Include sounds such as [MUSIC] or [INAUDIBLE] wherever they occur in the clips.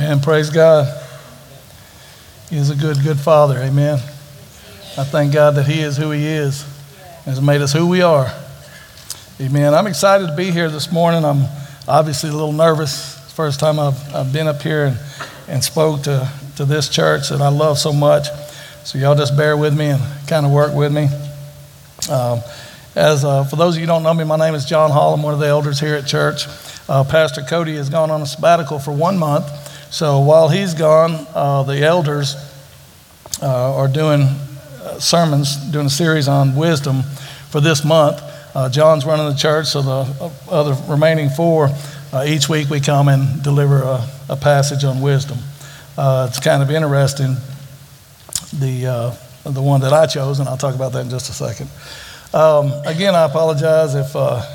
Amen. Praise God. He is a good, good Father. Amen. I thank God that He is who He is, has made us who we are. Amen. I'm excited to be here this morning. I'm obviously a little nervous. First time I've, I've been up here and, and spoke to, to this church that I love so much. So y'all just bear with me and kind of work with me. Um, as uh, for those of you who don't know me, my name is John Hall. I'm one of the elders here at church. Uh, Pastor Cody has gone on a sabbatical for one month. So while he's gone, uh, the elders uh, are doing uh, sermons, doing a series on wisdom for this month. Uh, John's running the church, so the uh, other remaining four, uh, each week we come and deliver a, a passage on wisdom. it's kind of interesting, the, the one that I chose, and I'll talk about that in just a second. Um, again, I apologize if,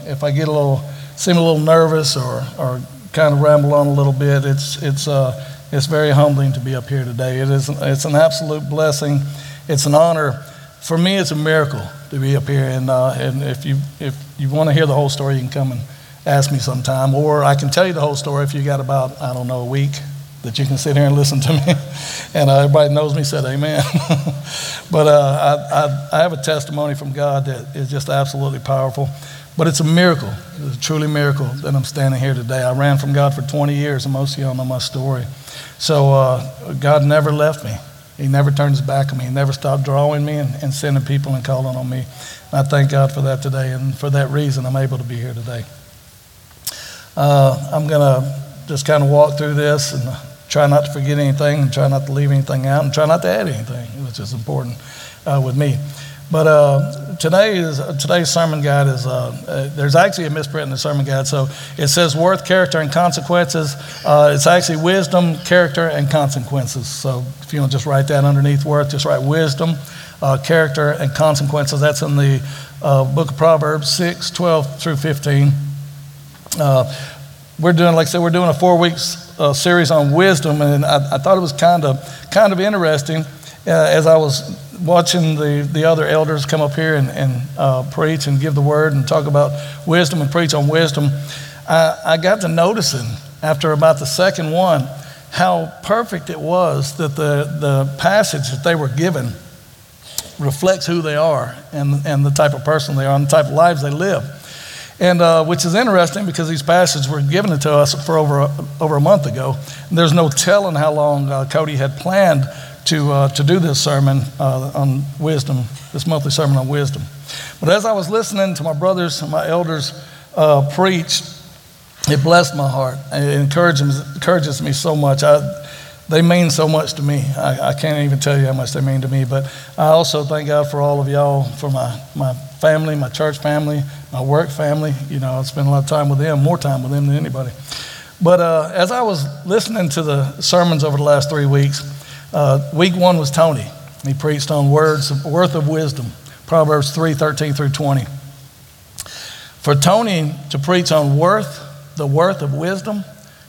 if I get a little, seem a little nervous or, or kind of ramble on a little bit. It's, it's, uh, it's very humbling to be up here today. It is, it's an absolute blessing. It's an honor. For me, it's a miracle to be up here. And, uh, and if you, if you want to hear the whole story, you can come and ask me sometime. Or I can tell you the whole story if you got about, I don't know, a week that you can sit here and listen to me. [LAUGHS] and uh, everybody knows me said amen. [LAUGHS] but uh, I, I, I have a testimony from God that is just absolutely powerful. But it's a miracle. It's a truly miracle that I'm standing here today. I ran from God for 20 years, and most of y'all know my story. So uh, God never left me. He never turned his back on me. He never stopped drawing me and, and sending people and calling on me. And I thank God for that today. And for that reason, I'm able to be here today. Uh, I'm going to just kind of walk through this and try not to forget anything and try not to leave anything out and try not to add anything, which is important uh, with me. But uh, today is, today's sermon guide is, uh, uh, there's actually a misprint in the sermon guide. So it says worth, character, and consequences. Uh, it's actually wisdom, character, and consequences. So if you want to just write that underneath worth, just write wisdom, uh, character, and consequences. That's in the uh, book of Proverbs 6, 12 through 15. we're doing, like I said, we're doing a four weeks series on wisdom, and I, I, thought it was kind of, kind of interesting as I was watching the, the other elders come up here and, and uh, preach and give the word and talk about wisdom and preach on wisdom, I, I got to noticing after about the second one how perfect it was that the, the passage that they were given reflects who they are and, and the type of person they are and the type of lives they live. And uh, which is interesting because these passages were given to us for over a, over a month ago. And there's no telling how long uh, Cody had planned to, uh, to do this sermon uh, on wisdom, this monthly sermon on wisdom. But as I was listening to my brothers and my elders uh, preach, it blessed my heart. It encourages, encourages me so much. I, they mean so much to me. I, I, can't even tell you how much they mean to me. But I also thank God for all of y'all, for my, my family, my church family, my work family. You know, I spend a lot of time with them, more time with them than anybody. But uh, as I was listening to the sermons over the last three weeks, uh, week one was Tony. He preached on words worth of wisdom, Proverbs 3 13 through 20. For Tony to preach on worth, the worth of wisdom,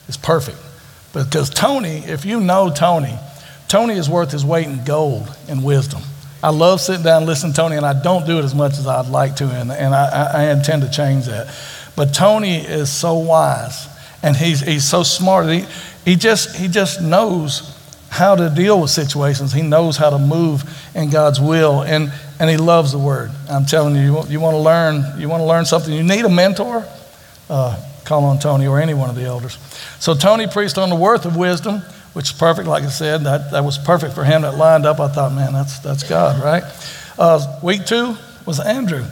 is perfect. Because Tony, if you know Tony, Tony is worth his weight in gold in wisdom. I love sitting down and listening to Tony, and I don't do it as much as I'd like to, and, and I, I intend to change that. But Tony is so wise, and he's, he's so smart. He, he, just, he just knows how to deal with situations. He knows how to move in God's will, and, and he loves the Word. I'm telling you, you, you want to learn. You want to learn something. You need a mentor. Uh, call on Tony or any one of the elders. So Tony preached on the worth of wisdom, which is perfect. Like I said, that, that was perfect for him. That lined up. I thought, man, that's that's God, right? Uh, week two was Andrew.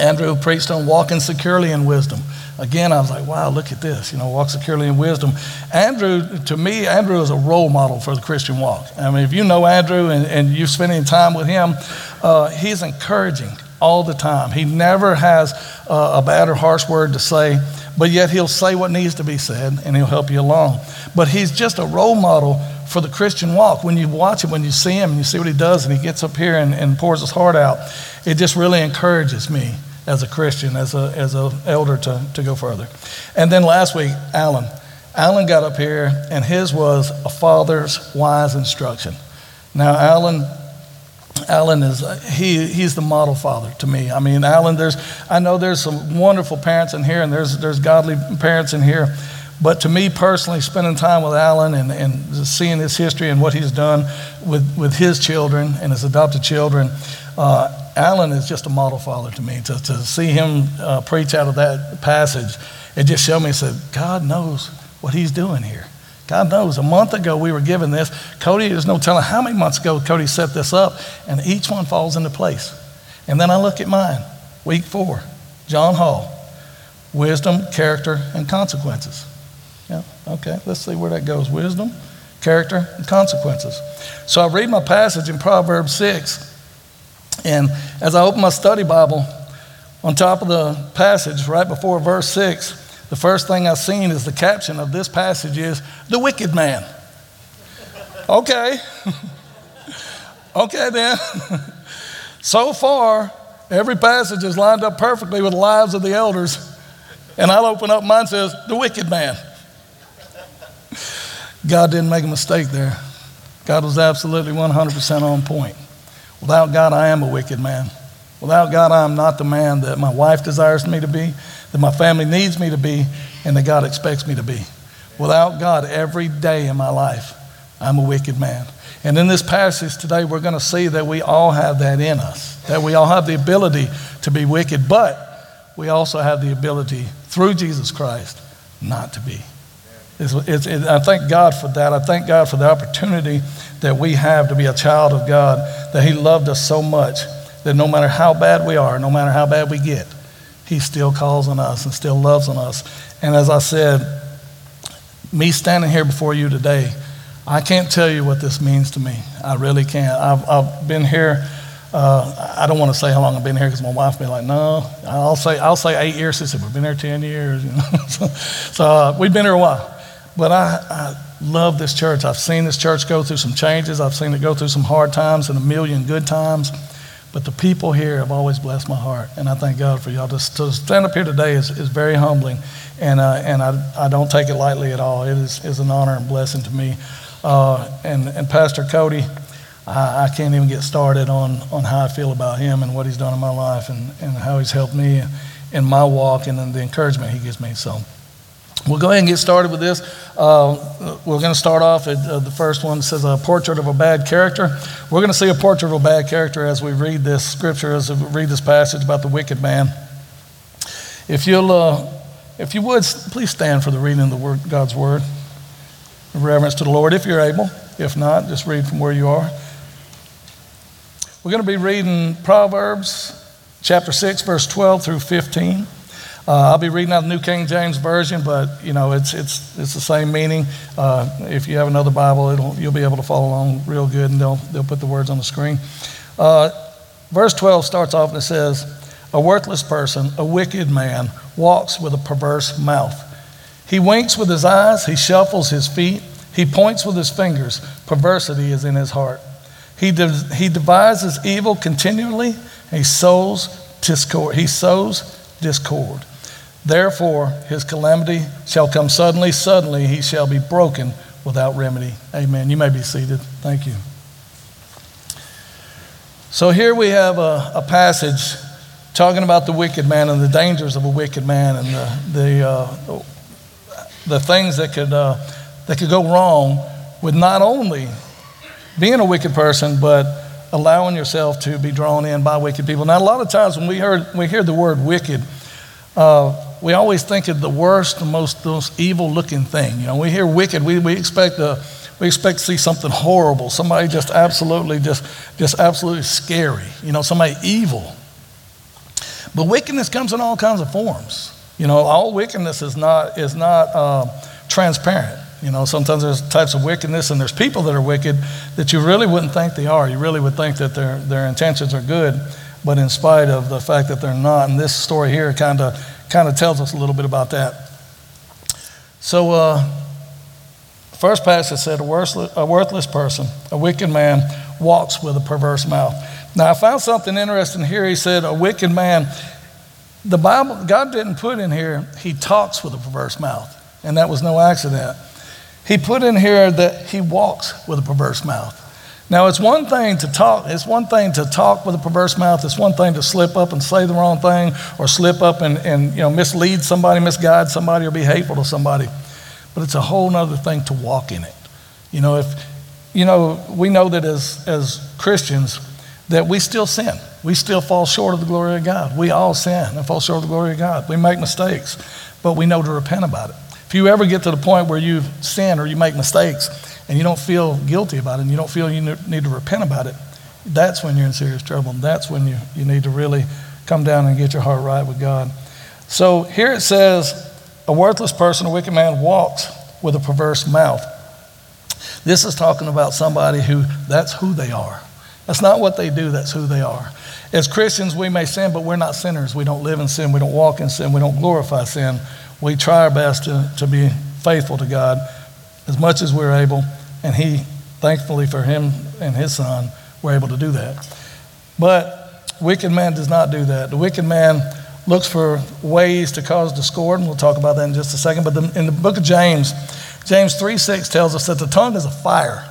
Andrew preached on walking securely in wisdom again, I was like, wow, look at this, you know, walk securely in wisdom. Andrew, to me, Andrew is a role model for the Christian walk. I mean, if you know Andrew and, and you're spending time with him, uh, he's encouraging all the time. He never has uh, a bad or harsh word to say, but yet he'll say what needs to be said and he'll help you along. But he's just a role model for the Christian walk. When you watch him, when you see him, and you see what he does, and he gets up here and, and pours his heart out, it just really encourages me as a Christian, as a as an elder to, to go further. And then last week, Alan. Alan got up here, and his was a father's wise instruction. Now, Alan, Alan is he he's the model father to me. I mean, Alan, there's I know there's some wonderful parents in here, and there's there's godly parents in here, But to me personally, spending time with Alan and, and seeing his history and what he's done with, with his children and his adopted children, uh, Alan is just a model father to me. To, to see him uh, preach out of that passage, it just showed me, said, God knows what he's doing here. God knows. A month ago, we were given this. Cody, there's no telling how many months ago Cody set this up, and each one falls into place. And then I look at mine, week four, John Hall, wisdom, character, and consequences. Yeah, okay, let's see where that goes. Wisdom, character, and consequences. So I read my passage in Proverbs 6, and as I open my study Bible, on top of the passage, right before verse 6, the first thing I've seen is the caption of this passage is the wicked man. Okay. [LAUGHS] okay, then. [LAUGHS] so far, every passage is lined up perfectly with the lives of the elders. And I'll open up mine says, the wicked man. [LAUGHS] God didn't make a mistake there. God was absolutely 100% on point. Without God, I am a wicked man. Without God, I am not the man that my wife desires me to be, that my family needs me to be, and that God expects me to be. Without God, every day in my life, I'm a wicked man. And in this passage today, we're going to see that we all have that in us, that we all have the ability to be wicked, but we also have the ability through Jesus Christ not to be. It's, it's, it, I thank God for that. I thank God for the opportunity that we have to be a child of God, that He loved us so much that no matter how bad we are, no matter how bad we get, He still calls on us and still loves on us. And as I said, me standing here before you today, I can't tell you what this means to me. I really can't. I've, I've been here. Uh, I don't want to say how long I've been here because my wife will be like, no. I'll say I'll say eight years. She said we've been here ten years. You know? [LAUGHS] so, so uh, we've been here a while. But I, I love this church. I've seen this church go through some changes. I've seen it go through some hard times and a million good times. But the people here have always blessed my heart. And I thank God for y'all. To, stand up here today is, is very humbling. And, uh, and I, I don't take it lightly at all. It is, is an honor and blessing to me. Uh, and, and Pastor Cody, I, I, can't even get started on, on how I feel about him and what he's done in my life and, and how he's helped me in my walk and the encouragement he gives me. So We'll go ahead and get started with this. Uh, we're going to start off at uh, the first one. It says a portrait of a bad character. We're going to see a portrait of a bad character as we read this scripture, as we read this passage about the wicked man. If you'll, uh, if you would, please stand for the reading of the word, God's word. In reverence to the Lord, if you're able. If not, just read from where you are. We're going to be reading Proverbs chapter 6, verse 12 through 15. Uh, I'll be reading out the New King James Version, but you know it's it's it's the same meaning. Uh, if you have another Bible, you'll be able to follow along real good, and they'll they'll put the words on the screen. Uh, verse 12 starts off and it says, "A worthless person, a wicked man, walks with a perverse mouth. He winks with his eyes, he shuffles his feet, he points with his fingers. Perversity is in his heart. He de- he devises evil continually. He sows discord. He sows discord." Therefore, his calamity shall come suddenly. Suddenly, he shall be broken without remedy. Amen. You may be seated. Thank you. So, here we have a, a passage talking about the wicked man and the dangers of a wicked man and the, the, uh, the things that could, uh, that could go wrong with not only being a wicked person, but allowing yourself to be drawn in by wicked people. Now, a lot of times when we, heard, we hear the word wicked, uh, we always think of the worst, the most, most evil looking thing. You know, we hear wicked, we, we expect to, we expect to see something horrible, somebody just absolutely, just, just absolutely scary, you know, somebody evil. But wickedness comes in all kinds of forms. You know, all wickedness is not, is not uh, transparent. You know, sometimes there's types of wickedness and there's people that are wicked that you really wouldn't think they are. You really would think that their, their intentions are good, but in spite of the fact that they're not. And this story here kind of kind of tells us a little bit about that. So, uh, first passage said, a worthless, a worthless person, a wicked man, walks with a perverse mouth. Now, I found something interesting here. He said, a wicked man, the Bible, God didn't put in here, he talks with a perverse mouth. And that was no accident. He put in here that he walks with a perverse mouth. Now, it's one thing to talk, it's one thing to talk with a perverse mouth, it's one thing to slip up and say the wrong thing or slip up and, and you know, mislead somebody, misguide somebody, or be hateful to somebody. but it's a whole other thing to walk in it. You know, if, you know, we know that as, as Christians, that we still sin. We still fall short of the glory of God. We all sin and fall short of the glory of God. We make mistakes, but we know to repent about it. If you ever get to the point where you sin or you make mistakes and you don't feel guilty about it and you don't feel you need to repent about it, that's when you're in serious trouble. And that's when you, you need to really come down and get your heart right with God. So here it says, a worthless person, a wicked man, walks with a perverse mouth. This is talking about somebody who, that's who they are. That's not what they do, that's who they are. As Christians, we may sin, but we're not sinners. We don't live in sin, we don't walk in sin, we don't glorify sin. We try our best to, to be faithful to God as much as we're able, and He, thankfully for Him and His Son, we're able to do that. But wicked man does not do that. The wicked man looks for ways to cause discord, and we'll talk about that in just a second. But the, in the book of James, James 3 6 tells us that the tongue is a fire.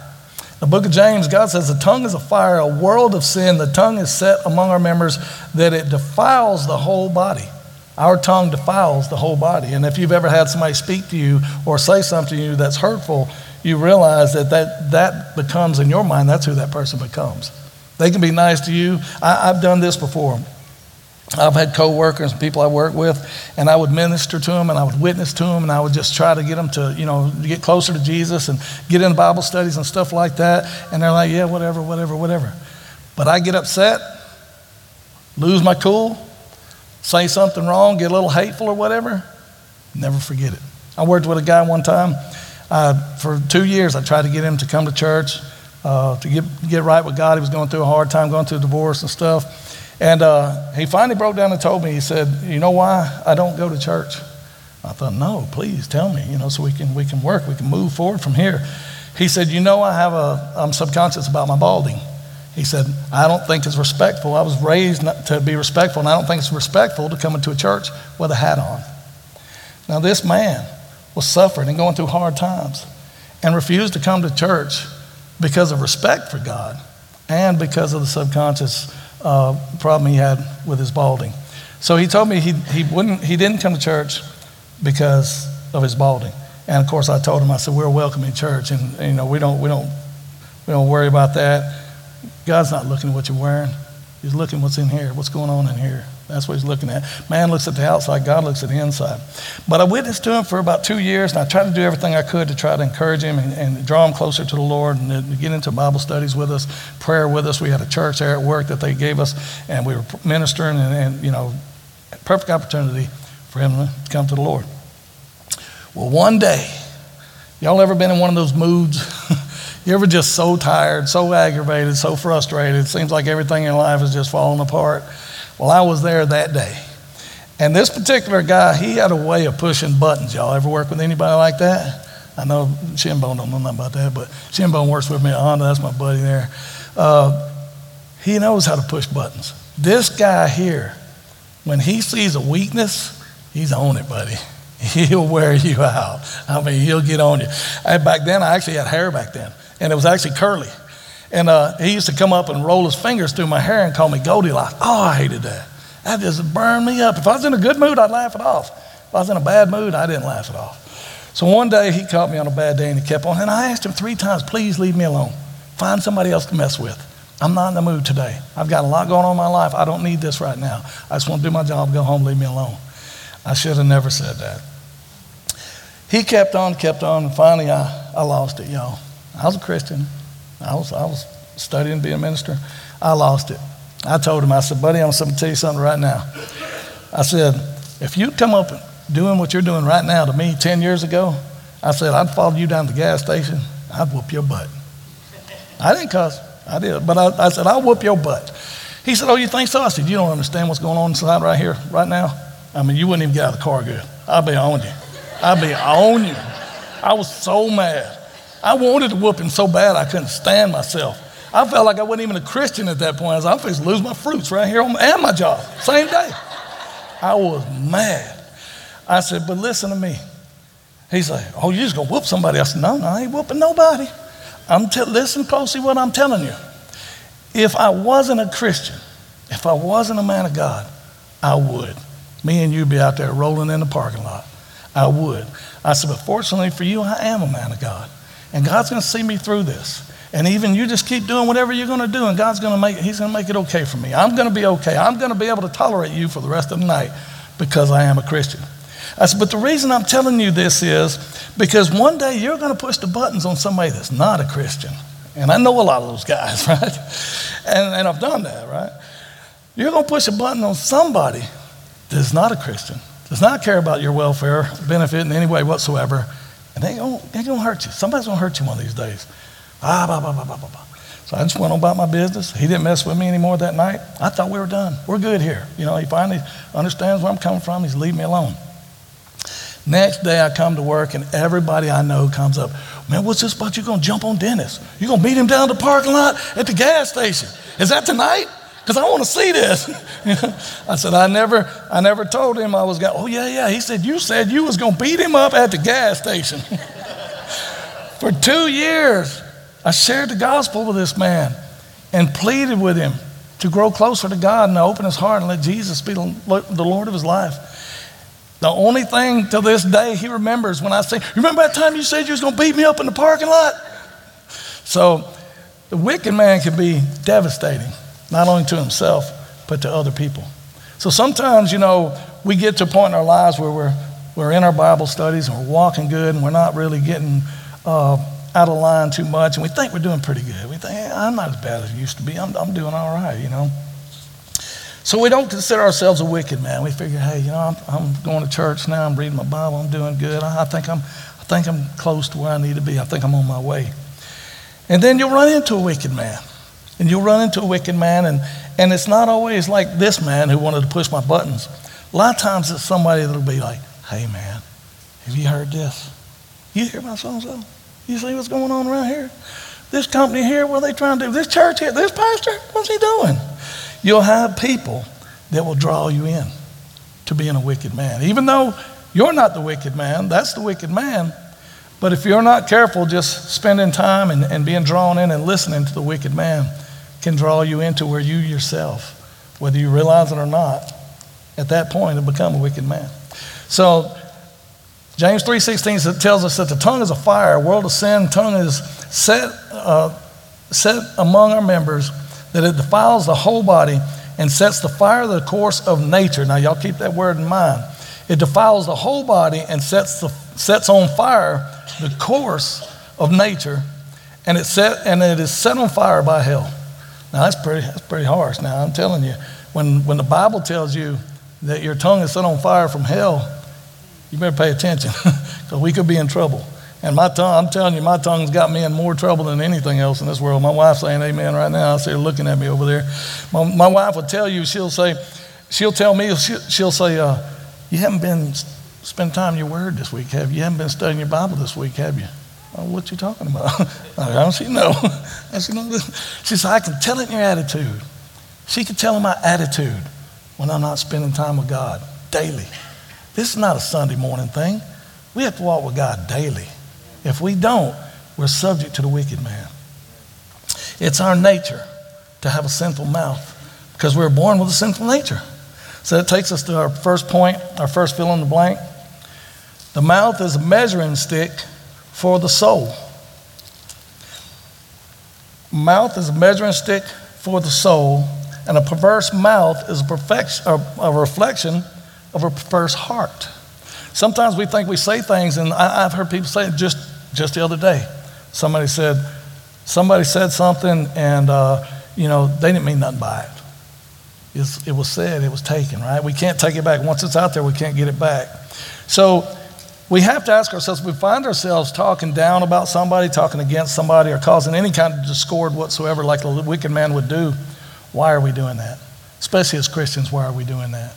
The book of James, God says the tongue is a fire, a world of sin. The tongue is set among our members that it defiles the whole body. Our tongue defiles the whole body. And if you've ever had somebody speak to you or say something to you that's hurtful, you realize that that, that becomes in your mind, that's who that person becomes. They can be nice to you. I, I've done this before. I've had coworkers and people I work with, and I would minister to them and I would witness to them and I would just try to get them to, you know, get closer to Jesus and get into Bible studies and stuff like that. And they're like, yeah, whatever, whatever, whatever. But I get upset, lose my cool, say something wrong, get a little hateful or whatever, never forget it. I worked with a guy one time. Uh, for two years, I tried to get him to come to church, uh, to get, get right with God. He was going through a hard time, going through a divorce and stuff. And uh, he finally broke down and told me, he said, You know why I don't go to church? I thought, No, please tell me, you know, so we can, we can work, we can move forward from here. He said, You know, I have a, I'm subconscious about my balding. He said, I don't think it's respectful. I was raised to be respectful, and I don't think it's respectful to come into a church with a hat on. Now, this man was suffering and going through hard times and refused to come to church because of respect for God and because of the subconscious uh, problem he had with his balding. So he told me he, he, wouldn't, he didn't come to church because of his balding. And of course, I told him, I said, we're welcoming church, and, and you know, we don't, we, don't, we don't worry about that. God's not looking at what you're wearing. He's looking what's in here, what's going on in here. That's what he's looking at. Man looks at the outside, God looks at the inside. But I witnessed to him for about two years, and I tried to do everything I could to try to encourage him and, and draw him closer to the Lord and get into Bible studies with us, prayer with us. We had a church there at work that they gave us, and we were ministering, and, and you know, perfect opportunity for him to come to the Lord. Well, one day, y'all ever been in one of those moods? [LAUGHS] you ever just so tired, so aggravated, so frustrated? It seems like everything in life is just falling apart. Well, I was there that day. And this particular guy, he had a way of pushing buttons. Y'all ever work with anybody like that? I know Shinbone don't know nothing about that, but Shinbone works with me at Honda. That's my buddy there. Uh, he knows how to push buttons. This guy here, when he sees a weakness, he's on it, buddy. [LAUGHS] He'll wear you out. I mean, he'll get on you. I, back then, I actually had hair back then, and it was actually curly. And uh, he used to come up and roll his fingers through my hair and call me Goldilocks. Oh, I hated that. That just burned me up. If I was in a good mood, I'd laugh it off. If I was in a bad mood, I didn't laugh it off. So one day he caught me on a bad day and he kept on. And I asked him three times, please leave me alone. Find somebody else to mess with. I'm not in the mood today. I've got a lot going on in my life. I don't need this right now. I just want to do my job, go home, leave me alone. I should have never said that. He kept on, kept on, and finally I, I lost it, y'all. I was a Christian. I was, I was studying to be a minister. I lost it. I told him, I said, buddy, I'm going to tell you something right now. I said, if you come up and doing what you're doing right now to me 10 years ago, I said, I'd follow you down to the gas station. I'd whoop your butt. I didn't cuss. I did. But I, I said, I'll whoop your butt. He said, Oh, you think so? I said, You don't understand what's going on inside right here, right now. I mean, you wouldn't even get out of the car good. I'll be on you. I'll be on you. I was so mad. I wanted to whoop him so bad I couldn't stand myself. I felt like I wasn't even a Christian at that point. I was like, I'm supposed to lose my fruits right here and my job, same day. I was mad. I said, but listen to me. He's like, oh, you're just going to whoop somebody. I said, no, no, I ain't whooping nobody. I'm t- listen closely what I'm telling you. If I wasn't a Christian, if I wasn't a man of God, I would. Me and you'd be out there rolling in the parking lot. I would. I said, But fortunately for you, I am a man of God. And God's going to see me through this. And even you just keep doing whatever you're going to do, and God's going to make He's going to make it okay for me. I'm going to be okay. I'm going to be able to tolerate you for the rest of the night because I am a Christian. I said, but the reason I'm telling you this is because one day you're going to push the buttons on somebody that's not a Christian. And I know a lot of those guys, [LAUGHS] right? And, and I've done that, right? You're going to push a button on somebody that's not a Christian, does not care about your welfare, benefit in any way whatsoever, they ain't going to hurt you. Somebody's going to hurt you one of these days. Ah, blah, blah, blah, blah, blah, blah. So I just went on about my business. He didn't mess with me anymore that night. I thought we were done. We're good here. You know, he finally understands where I'm coming from. He's leaving me alone. Next day I come to work and everybody I know comes up. Man, what's this about You're going to jump on Dennis? You going to beat him down the parking lot at the gas station? Is that tonight? Because I want to see this. [LAUGHS] I said, I never, I never told him I was going, oh yeah, yeah. He said, you said you was going to beat him up at the gas station. [LAUGHS] For two years, I shared the gospel with this man and pleaded with him to grow closer to God and to open his heart and let Jesus be the Lord of his life. The only thing to this day he remembers when I say, Remember that time you said you was going to beat me up in the parking lot? So the wicked man can be devastating, not only to himself, but to other people. So sometimes, you know, we get to a point in our lives where we're, we're in our Bible studies and we're walking good and we're not really getting uh, out of line too much and we think we're doing pretty good. We think, hey, I'm not as bad as I used to be. I'm, I'm doing all right, you know. So we don't consider ourselves a wicked man. We figure, hey, you know, I'm, I'm going to church now. I'm reading my Bible. I'm doing good. I, I, think I'm, I think I'm close to where I need to be. I think I'm on my way. And then you'll run into a wicked man. And you'll run into a wicked man, and, and it's not always like this man who wanted to push my buttons. A lot of times it's somebody that'll be like, hey, man, have you heard this? You hear about so and so? You see what's going on around here? This company here, what are they trying to do? This church here, this pastor, what's he doing? You'll have people that will draw you in to being a wicked man. Even though you're not the wicked man, that's the wicked man. But if you're not careful, just spending time and, and being drawn in and listening to the wicked man can draw you into where you yourself, whether you realize it or not, at that point have become a wicked man. So James 3.16 tells us that the tongue is a fire, a world of sin. Tongue is set, uh, set among our members that it defiles the whole body and sets the fire the course of nature. Now, y'all keep that word in mind. It defiles the whole body and sets, the, sets on fire the course of nature, and it, set, and it is set on fire by hell. Now, that's pretty, that's pretty harsh. Now, I'm telling you, when, when the Bible tells you that your tongue is set on fire from hell, you better pay attention [LAUGHS] because we could be in trouble. And my tongue, I'm telling you, my tongue's got me in more trouble than anything else in this world. My wife's saying amen right now. I see her looking at me over there. My, my wife will tell you, she'll say, she'll tell me, she'll, she'll say, uh, you haven't been spending time in your word this week, have you? You haven't been studying your Bible this week, have you? What you talking about? [LAUGHS] I don't see no. [LAUGHS] I no. She said, I can tell it in your attitude. She can tell in my attitude when I'm not spending time with God daily. This is not a Sunday morning thing. We have to walk with God daily. If we don't, we're subject to the wicked man. It's our nature to have a sinful mouth because we we're born with a sinful nature. So that takes us to our first point, our first fill in the blank. The mouth is a measuring stick for the soul. Mouth is a measuring stick for the soul, and a perverse mouth is a, a reflection of a perverse heart. Sometimes we think we say things, and I, have heard people say just just the other day, somebody said, somebody said something and, uh, you know, they didn't mean nothing by it. It's, it was said, it was taken, right? We can't take it back. Once it's out there, we can't get it back. So we have to ask ourselves if we find ourselves talking down about somebody, talking against somebody, or causing any kind of discord whatsoever, like a wicked man would do, why are we doing that? Especially as Christians, why are we doing that?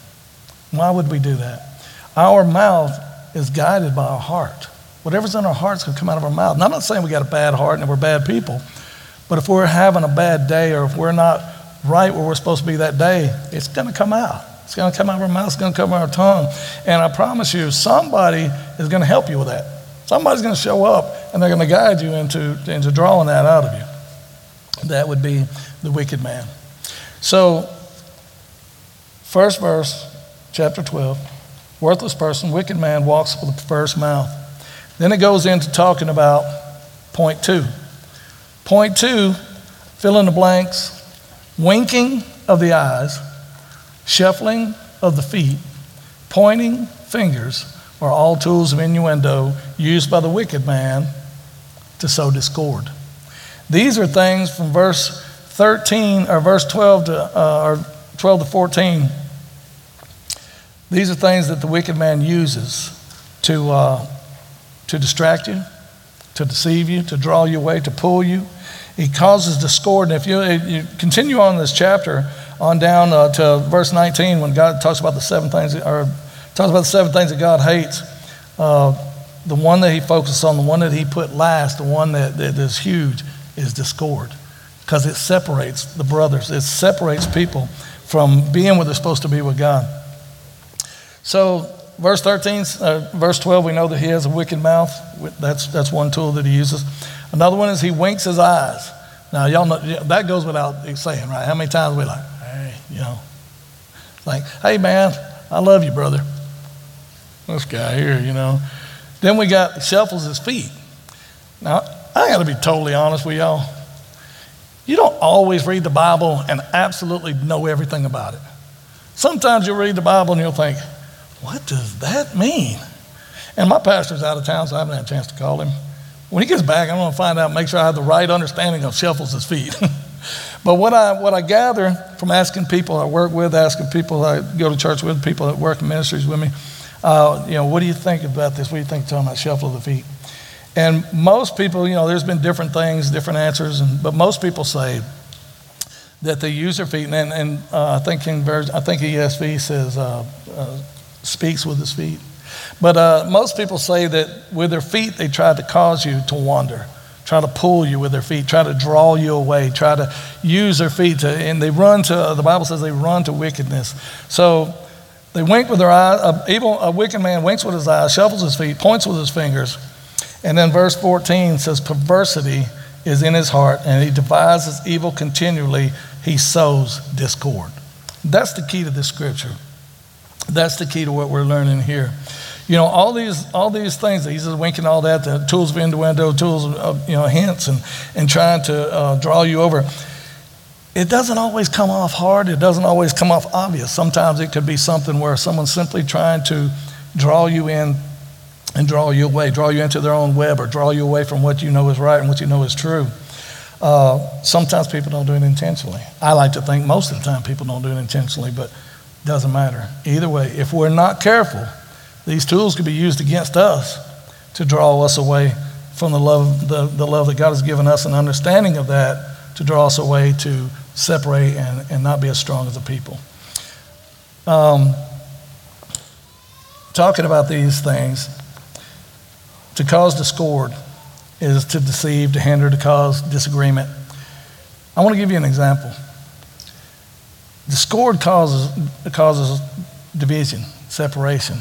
Why would we do that? Our mouth is guided by our heart. Whatever's in our heart's going to come out of our mouth. And I'm not saying we got a bad heart and we're bad people, but if we're having a bad day or if we're not right where we're supposed to be that day, it's going to come out. It's going to come out of our mouth. It's going to come out of our tongue. And I promise you, somebody is going to help you with that. Somebody's going to show up and they're going to guide you into, into drawing that out of you. That would be the wicked man. So, first verse, chapter 12. Worthless person, wicked man walks with a perverse mouth. Then it goes into talking about point two. Point two, fill in the blanks, winking of the eyes, shuffling of the feet, pointing fingers are all tools of innuendo used by the wicked man to sow discord. These are things from verse 13 or verse 12 to uh, or 12 to 14. These are things that the wicked man uses to, uh, to distract you, to deceive you, to draw you away, to pull you. He causes discord. And if you, you continue on this chapter, on down uh, to verse 19, when God talks about the seven things, or talks about the seven things that God hates, uh, the one that he focuses on, the one that he put last, the one that, that is huge, is discord. Because it separates the brothers, it separates people from being where they're supposed to be with God. So, verse 13, uh, verse 12, we know that he has a wicked mouth. That's, that's one tool that he uses. Another one is he winks his eyes. Now, y'all know, that goes without saying, right? How many times we like, you know, like, hey, man, I love you, brother. This guy here, you know. Then we got shuffles his feet. Now, I got to be totally honest with y'all. You don't always read the Bible and absolutely know everything about it. Sometimes you'll read the Bible and you'll think, what does that mean? And my pastor's out of town, so I haven't had a chance to call him. When he gets back, I'm going to find out, make sure I have the right understanding of shuffles his feet. [LAUGHS] but what I, what I gather from asking people I work with, asking people I go to church with, people that work in ministries with me, uh, you know, what do you think about this? What do you think talking about shuffle of the feet? And most people, you know, there's been different things, different answers, and, but most people say that they use their feet. And, and uh, I think King in I think ESV says uh, uh, speaks with his feet. But uh, most people say that with their feet, they try to cause you to wander, try to pull you with their feet, try to draw you away, try to use their feet to, and they run to, the Bible says they run to wickedness. So they wink with their eyes. A, evil, a wicked man winks with his eyes, shuffles his feet, points with his fingers. And then verse 14 says, Perversity is in his heart, and he devises evil continually. He sows discord. That's the key to this scripture. That's the key to what we're learning here. You know, all these, all these things, he's just winking all that, the tools of innuendo, tools of, you know, hints and, and trying to uh, draw you over. It doesn't always come off hard. It doesn't always come off obvious. Sometimes it could be something where someone's simply trying to draw you in and draw you away, draw you into their own web, or draw you away from what you know is right and what you know is true. Uh, sometimes people don't do it intentionally. I like to think most of the time people don't do it intentionally, but doesn't matter. Either way, if we're not careful, these tools could be used against us to draw us away from the love, the, the love that God has given us and understanding of that to draw us away to separate and, and not be as strong as a people. Um, talking about these things, to cause discord is to deceive, to hinder, to cause disagreement. I want to give you an example. Discord causes, causes division, separation,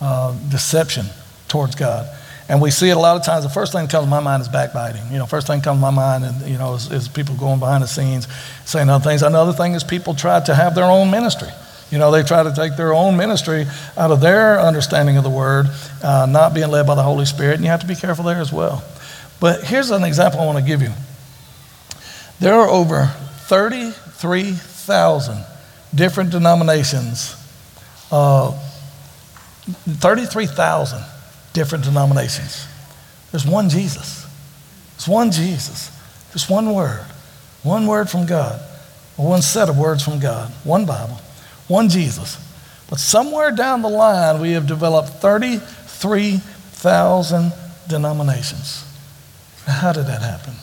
uh, deception towards God. And we see it a lot of times. The first thing that comes to my mind is backbiting. You know, first thing that comes to my mind, and you know, is, is people going behind the scenes saying other things. Another thing is people try to have their own ministry. You know, they try to take their own ministry out of their understanding of the word, uh, not being led by the Holy Spirit, and you have to be careful there as well. But here's an example I want to give you. There are over 33,000 different denominations, uh, 33,000 different denominations. There's one Jesus. There's one Jesus. There's one word, one word from God, one set of words from God, one Bible one Jesus. But somewhere down the line, we have developed 33,000 denominations. How did that happen?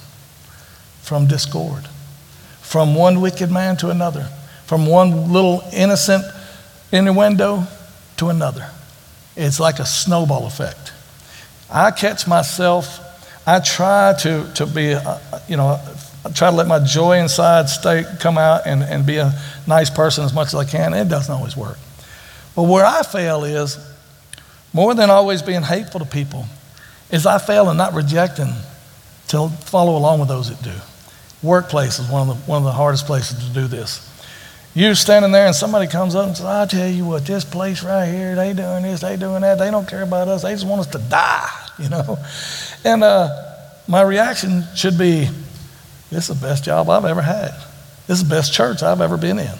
From discord, from one wicked man to another, from one little innocent innuendo to another. It's like a snowball effect. I catch myself, I try to, to be, uh, you know, I try to let my joy inside stay, come out and, and be a nice person as much as I can. It doesn't always work. But where I fail is more than always being hateful to people, is I fail in not rejecting to follow along with those that do. Workplace is one of the, one of the hardest places to do this. You're standing there and somebody comes up and says, I tell you what, this place right here, they doing this, they doing that, they don't care about us, they just want us to die. [LAUGHS] you know? And uh, my reaction should be, this is the best job I've ever had. This is the best church I've ever been in.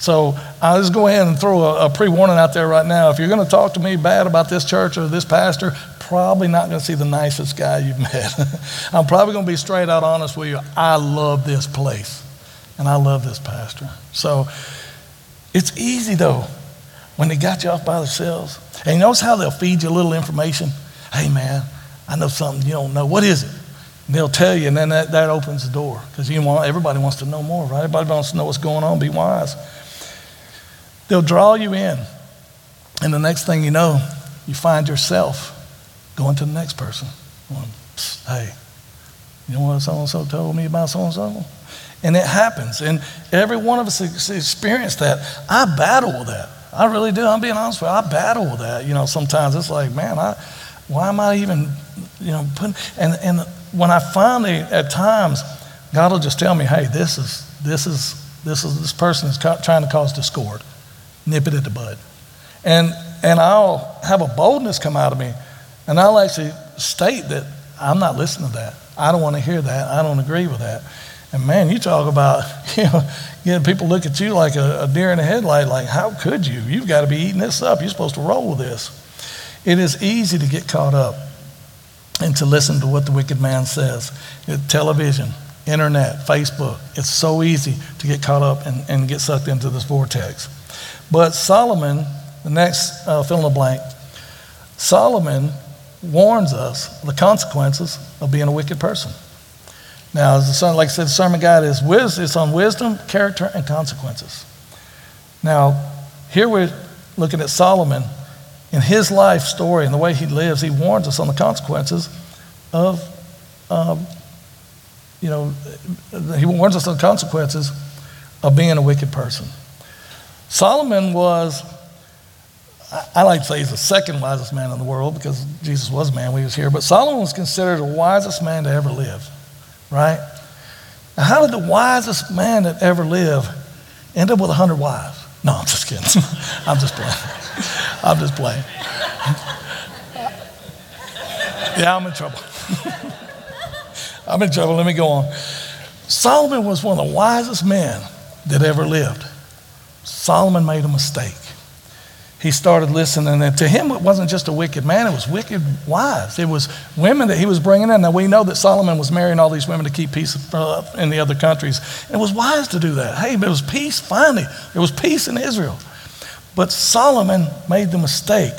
So I'll just go ahead and throw a, a pre warning out there right now. If you're going to talk to me bad about this church or this pastor, probably not going to see the nicest guy you've [LAUGHS] met. I'm probably going to be straight out honest with you. I love this place and I love this pastor. So it's easy though when they got you off by themselves. And you notice how they'll feed you a little information? Hey man, I know something you don't know. What is it? And they'll tell you, and then that, that opens the door because you want everybody wants to know more, right? Everybody wants to know what's going on. Be wise. They'll draw you in. And the next thing you know, you find yourself going to the next person. Going, hey, you know what so and so told me about so and so? And it happens. And every one of us experienced that. I battle with that. I really do. I'm being honest with you. I battle with that. You know, sometimes it's like, man, I, why am I even, you know, putting, and, and when I finally, at times, God will just tell me, hey, this is, this is, this is, this person is trying to cause discord nip it at the bud. And, and I'll have a boldness come out of me, and I'll actually state that I'm not listening to that. I don't want to hear that. I don't agree with that. And man, you talk about, [LAUGHS] you know, getting people look at you like a, a deer in a headlight, like, how could you? You've got to be eating this up. You're supposed to roll with this. It is easy to get caught up and to listen to what the wicked man says. Television, internet, Facebook, it's so easy to get caught up and, and get sucked into this vortex. But Solomon, the next uh, fill in the blank, Solomon warns us the consequences of being a wicked person. Now, the like I said, the sermon guide is wis- it's on wisdom, character, and consequences. Now, here we're looking at Solomon in his life story and the way he lives. He warns us on the consequences of, um, you know, he warns us on the consequences of being a wicked person. Solomon was, I like to say he's the second wisest man in the world because Jesus was a man when he was here, but Solomon was considered the wisest man to ever live, right? Now, how did the wisest man that ever lived end up with 100 wives? No, I'm just kidding. [LAUGHS] I'm just playing. I'm just playing. [LAUGHS] yeah, I'm in trouble. [LAUGHS] I'm in trouble. Let me go on. Solomon was one of the wisest men that ever lived. Solomon made a mistake. He started listening, and to him, it wasn't just a wicked man, it was wicked wives. It was women that he was bringing in. Now, we know that Solomon was marrying all these women to keep peace uh, in the other countries. It was wise to do that. Hey, it was peace, finally. There was peace in Israel. But Solomon made the mistake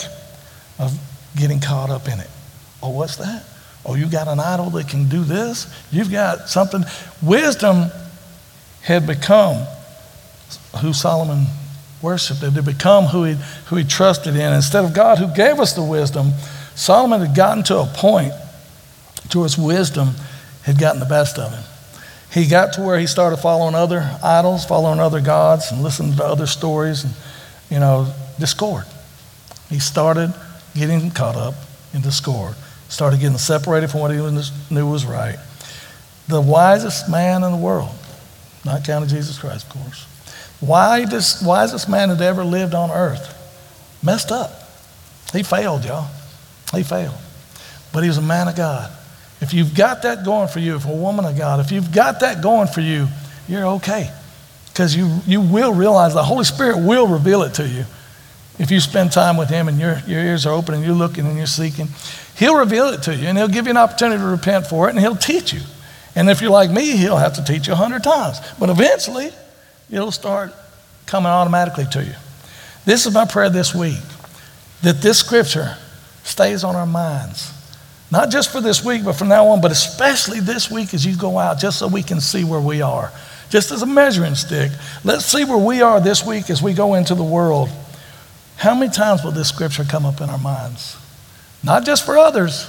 of getting caught up in it. Oh, what's that? Oh, you got an idol that can do this? You've got something. Wisdom had become who Solomon worshiped. It had become who he, who he trusted in. Instead of God who gave us the wisdom, Solomon had gotten to a point to his wisdom had gotten the best of him. He got to where he started following other idols, following other gods, and listening to other stories, and, you know, discord. He started getting caught up in discord, started getting separated from what he knew was right. The wisest man in the world, not counting Jesus Christ, of course, Wisest, wisest man that ever lived on earth messed up. He failed, y'all. He failed. But he was a man of God. If you've got that going for you, if a woman of God, if you've got that going for you, you're okay. Because you, you will realize the Holy Spirit will reveal it to you. If you spend time with Him and your, your ears are open and you're looking and you're seeking, He'll reveal it to you and He'll give you an opportunity to repent for it and He'll teach you. And if you're like me, He'll have to teach you a hundred times. But eventually, it'll start coming automatically to you. This is my prayer this week that this scripture stays on our minds. Not just for this week, but from now on, but especially this week as you go out, just so we can see where we are. Just as a measuring stick, let's see where we are this week as we go into the world. How many times will this scripture come up in our minds? Not just for others,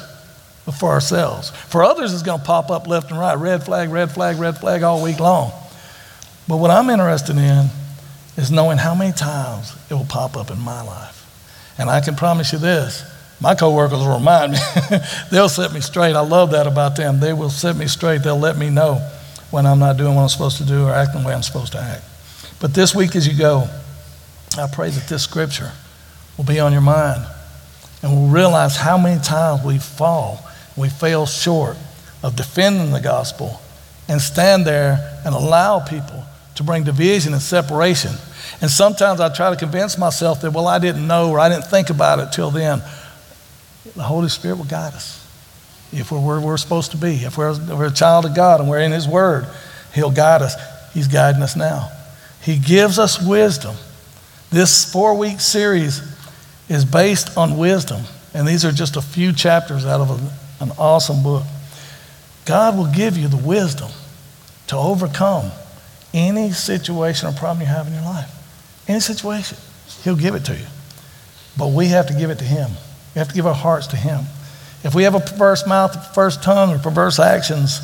but for ourselves. For others, it's going to pop up left and right red flag, red flag, red flag all week long. But what I'm interested in is knowing how many times it will pop up in my life. And I can promise you this my coworkers will remind me. [LAUGHS] They'll set me straight. I love that about them. They will set me straight. They'll let me know when I'm not doing what I'm supposed to do or acting the way I'm supposed to act. But this week as you go, I pray that this scripture will be on your mind And we'll realize how many times we fall, we fail short of defending the gospel and stand there and allow people to bring division and separation. And sometimes I try to convince myself that, well, I didn't know or I didn't think about it till then. The Holy Spirit will guide us. If we're where we're supposed to be, if we're, if we're a child of God and we're in His Word, He'll guide us. He's guiding us now. He gives us wisdom. This four week series is based on wisdom. And these are just a few chapters out of a, an awesome book. God will give you the wisdom to overcome any situation or problem you have in your life. Any situation, He'll give it to you. But we have to give it to Him. We have to give our hearts to Him. If we have a perverse mouth, a perverse tongue, or perverse actions,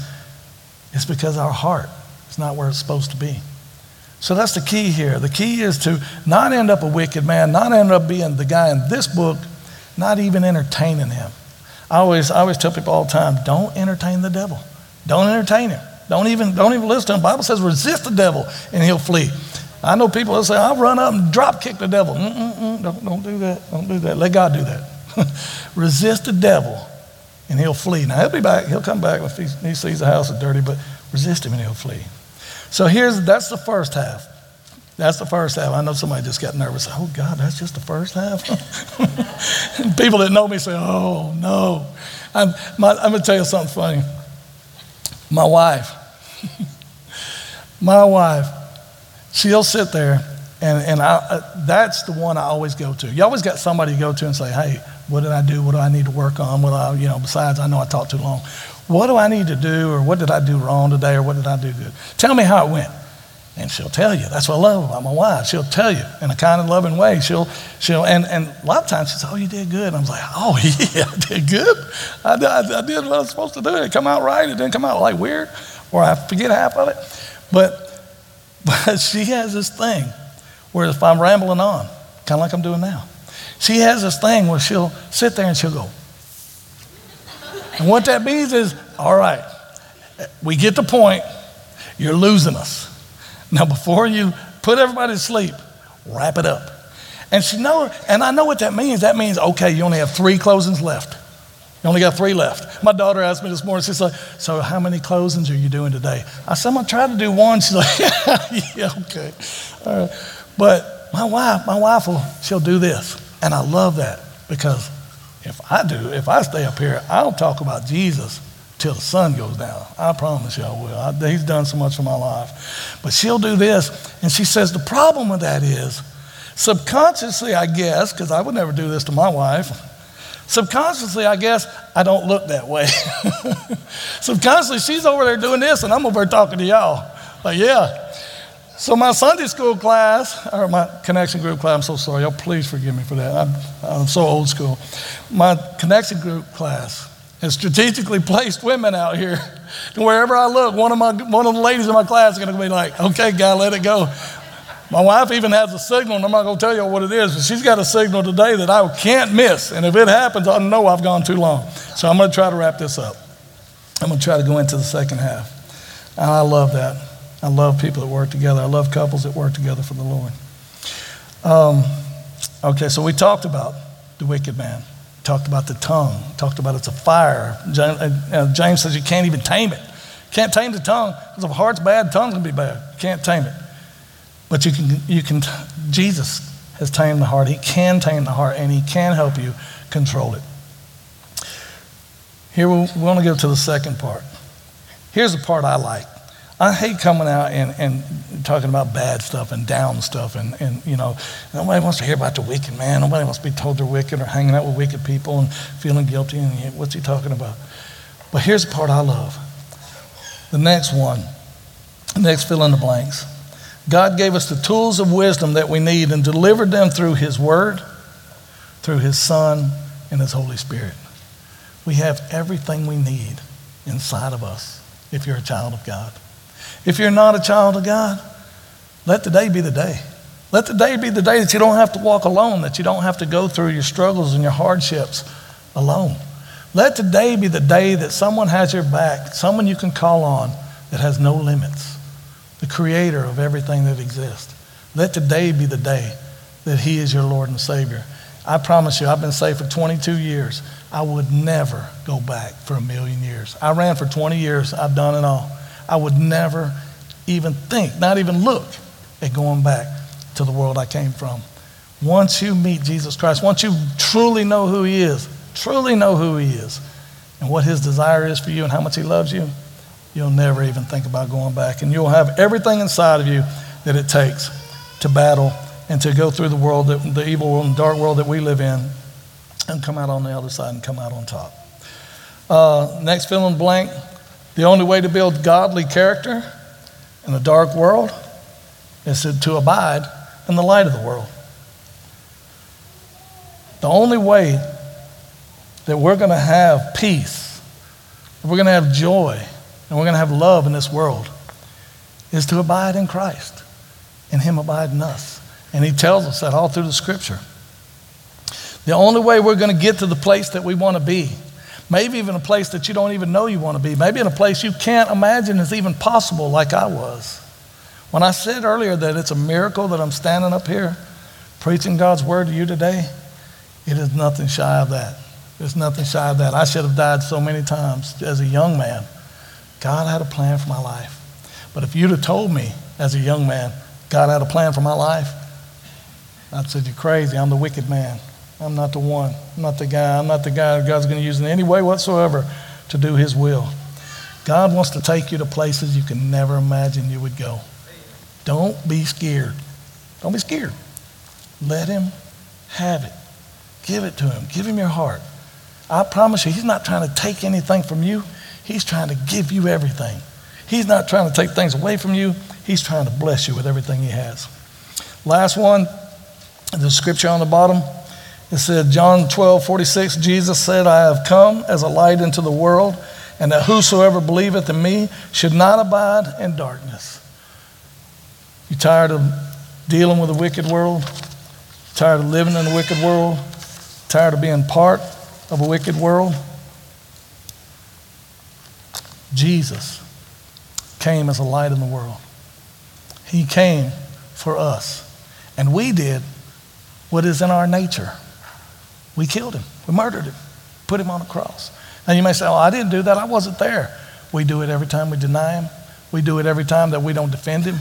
it's because our heart is not where it's supposed to be. So that's the key here. The key is to not end up a wicked man, not end up being the guy in this book, not even entertaining him. I always, I always tell people all the time don't entertain the devil. Don't entertain him. Don't even, don't even listen to him. The Bible says resist the devil and he'll flee. I know people that say, I'll run up and drop kick the devil. Mm-mm-mm, don't, don't do that. Don't do that. Let God do that. [LAUGHS] resist the devil and he'll flee. Now, he'll be back. He'll come back if he, sees the house is dirty, but resist him and he'll flee. So here's, that's the first half. That's the first half. I know somebody just got nervous. Oh, God, that's just the first half? [LAUGHS] People that know me say, oh, no. I'm, my, I'm going to tell you something funny. My wife, my wife, she'll sit there, and, and I, uh, that's the one I always go to. You always got somebody to go to and say, hey, what did I do? What do I need to work on? What I, you know, besides, I know I talked too long. What do I need to do, or what did I do wrong today, or what did I do good? Tell me how it went. And she'll tell you. That's what I love about my wife. She'll tell you in a kind and loving way. She'll, she'll, and, and a lot of times she says, Oh, you did good. I'm like, Oh, [LAUGHS] yeah, I did good. I, I, I did what I was supposed to do. It come out right. It didn't come out like weird, or I forget half of it. But, [LAUGHS] but she has this thing where if I'm rambling on, kind of like I'm doing now, she has this thing where she'll sit there and she'll go. And what that means is, all right, we get the point, you're losing us. Now, before you put everybody to sleep, wrap it up. And she know, and I know what that means. That means, okay, you only have three closings left. You only got three left. My daughter asked me this morning, she's like, So, how many closings are you doing today? I said, I'm going to try to do one. [LAUGHS] She's like, Yeah, okay. All right. But my wife, my wife will, she'll do this. And I love that because if I do, if I stay up here, I'll talk about Jesus till the sun goes down. I promise you I will. I, he's done so much for my life. But she'll do this, and she says the problem with that is subconsciously, I guess, because I would never do this to my wife. Subconsciously, I guess I don't look that way. [LAUGHS] Subconsciously, she's over there doing this, and I'm over there talking to y'all. Like, yeah, so my Sunday school class, or my connection group class, I'm so sorry, y'all please forgive me for that. I'm, I'm so old school. My connection group class has strategically placed women out here. And wherever I look, one of, my, one of the ladies in my class is going to be like, okay, guy, let it go. My wife even has a signal, and I'm not going to tell you what it is, but she's got a signal today that I can't miss. And if it happens, I know I've gone too long. So I'm going to try to wrap this up. I'm going to try to go into the second half. And I love that. I love people that work together. I love couples that work together for the Lord. Um, okay, so we talked about the wicked man. Talked about the tongue. Talked about it's a fire. Uh, James says you can't even tame it. Can't tame the tongue because if a heart's bad, tongue's gonna be bad. Can't tame it. But you can, you can. Jesus has tamed the heart. He can tame the heart, and He can help you control it. Here we want to go to the second part. Here's the part I like. I hate coming out and, and talking about bad stuff and down stuff. And, and, you know, nobody wants to hear about the wicked man. Nobody wants to be told they're wicked or hanging out with wicked people and feeling guilty. And what's he talking about? But here's the part I love. The next one, the next fill in the blanks. God gave us the tools of wisdom that we need and delivered them through His Word, through His Son, and His Holy Spirit. We have everything we need inside of us if you're a child of God. If you're not a child of God, let today be the day. Let the day be the day that you don't have to walk alone, that you don't have to go through your struggles and your hardships alone. Let today be the day that someone has your back, someone you can call on that has no limits, the creator of everything that exists. Let today be the day that He is your Lord and Savior. I promise you, I've been saved for 22 years. I would never go back for a million years. I ran for 20 years. I've done it all. I would never even think, not even look at going back to the world I came from. Once you meet Jesus Christ, once you truly know who He is, truly know who He is, and what His desire is for you and how much He loves you, you'll never even think about going back. And you'll have everything inside of you that it takes to battle and to go through the world, that, the evil world and dark world that we live in, and come out on the other side and come out on top. Uh, next fill in blank. The only way to build godly character in a dark world is to, to abide in the light of the world. The only way that we're going to have peace, we're going to have joy, and we're going to have love in this world is to abide in Christ and Him abide in us. And He tells us that all through the scripture. The only way we're going to get to the place that we want to be, maybe even a place that you don't even know you want to be, maybe in a place you can't imagine is even possible, like I was. When I said earlier that it's a miracle that I'm standing up here preaching God's word to you today, it is nothing shy of that. There's nothing shy of that. I should have died so many times as a young man. God had a plan for my life. But if you'd have told me as a young man, God had a plan for my life, I'd said, You're crazy. I'm the wicked man. I'm not the one. I'm not the guy. I'm not the guy God's going to use in any way whatsoever to do His will. God wants to take you to places you can never imagine you would go. Don't be scared. Don't be scared. Let Him have it. Give it to Him. Give Him your heart. I promise you, He's not trying to take anything from you, He's trying to give you everything. He's not trying to take things away from you, He's trying to bless you with everything He has. Last one, the scripture on the bottom. It said, John 12, 46, Jesus said, I have come as a light into the world, and that whosoever believeth in me should not abide in darkness. You tired of dealing with a wicked world? Tired of living in a wicked world? Tired of being part of a wicked world? Jesus came as a light in the world. He came for us. And we did what is in our nature. We killed him. We murdered him. Put him on a cross. Now you may say, oh, I didn't do that. I wasn't there. We do it every time we deny him. We do it every time that we don't defend him.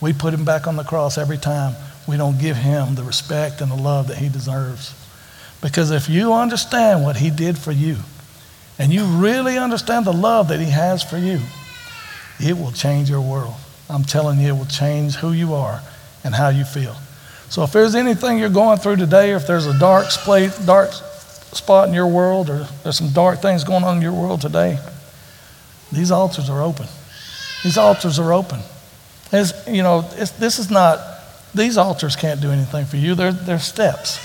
We put him back on the cross every time we don't give him the respect and the love that he deserves. Because if you understand what he did for you, and you really understand the love that he has for you, it will change your world. I'm telling you, it will change who you are and how you feel. So if there's anything you're going through today, or if there's a dark, dark spot in your world, or there's some dark things going on in your world today, these altars are open. These altars are open. As, you know, this is not, these altars can't do anything for you. They're, they're steps.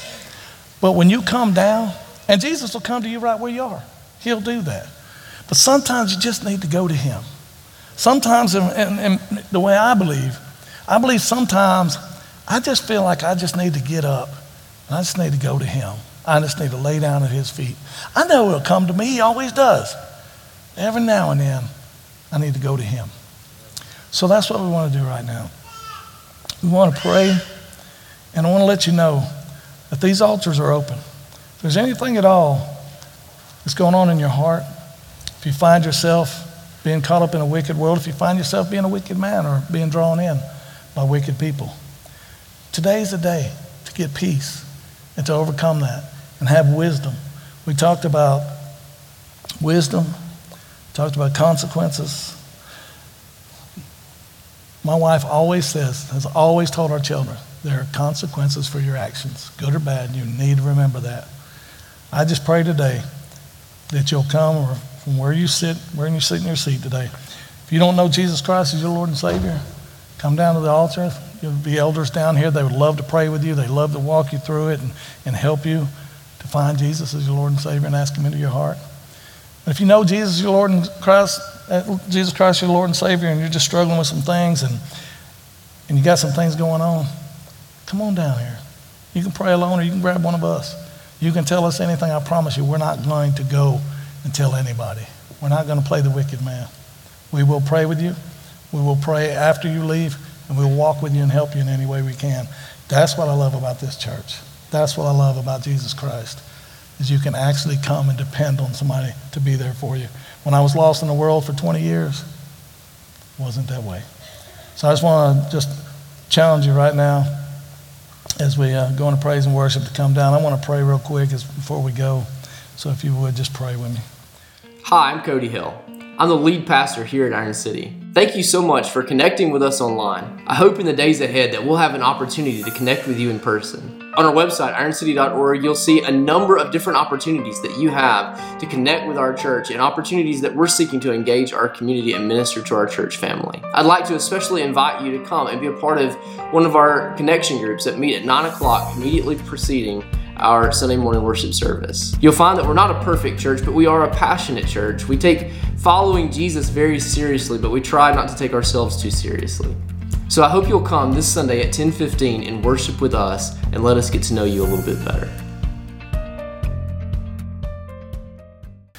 But when you come down, and Jesus will come to you right where you are, He'll do that. But sometimes you just need to go to Him. Sometimes, in the way I believe, I believe sometimes I just feel like I just need to get up and I just need to go to Him. I just need to lay down at His feet. I know He'll come to me, He always does. Every now and then, I need to go to Him. So that's what we want to do right now. We want to pray, and I want to let you know that these altars are open. If there's anything at all that's going on in your heart, if you find yourself being caught up in a wicked world, if you find yourself being a wicked man or being drawn in by wicked people. Today is the day to get peace and to overcome that and have wisdom. We talked about wisdom, talked about consequences. My wife always says, has always told our children, there are consequences for your actions, good or bad. You need to remember that. I just pray today that you'll come from where you sit, where you sit in your seat today. If you don't know Jesus Christ as your Lord and Savior, come down to the altar. You'll be elders down here. They would love to pray with you. They love to walk you through it and, and help you to find Jesus as your Lord and Savior and ask Him into your heart. And if you know Jesus your Lord and Christ, uh, Jesus Christ your Lord and Savior, and you're just struggling with some things and and you got some things going on, come on down here. You can pray alone or you can grab one of us. You can tell us anything. I promise you, we're not going to go and tell anybody. We're not going to play the wicked man. We will pray with you. We will pray after you leave, and we'll walk with you and help you in any way we can. That's what I love about this church. That's what I love about Jesus Christ, is you can actually come and depend on somebody to be there for you. When I was lost in the world for 20 years, it wasn't that way. So I just want to just challenge you right now as we uh, go into praise and worship to come down. I want to pray real quick as, before we go. So if you would, just pray with me. Hi, I'm Cody Hill. I'm the lead pastor here at Iron City. Thank you so much for connecting with us online. I hope in the days ahead that we'll have an opportunity to connect with you in person. On our website, ironcity.org, you'll see a number of different opportunities that you have to connect with our church and opportunities that we're seeking to engage our community and minister to our church family. I'd like to especially invite you to come and be a part of one of our connection groups that meet at 9 o'clock immediately preceding our Sunday morning worship service. You'll find that we're not a perfect church, but we are a passionate church. We take following Jesus very seriously, but we try not to take ourselves too seriously. So I hope you'll come this Sunday at 10:15 and worship with us and let us get to know you a little bit better.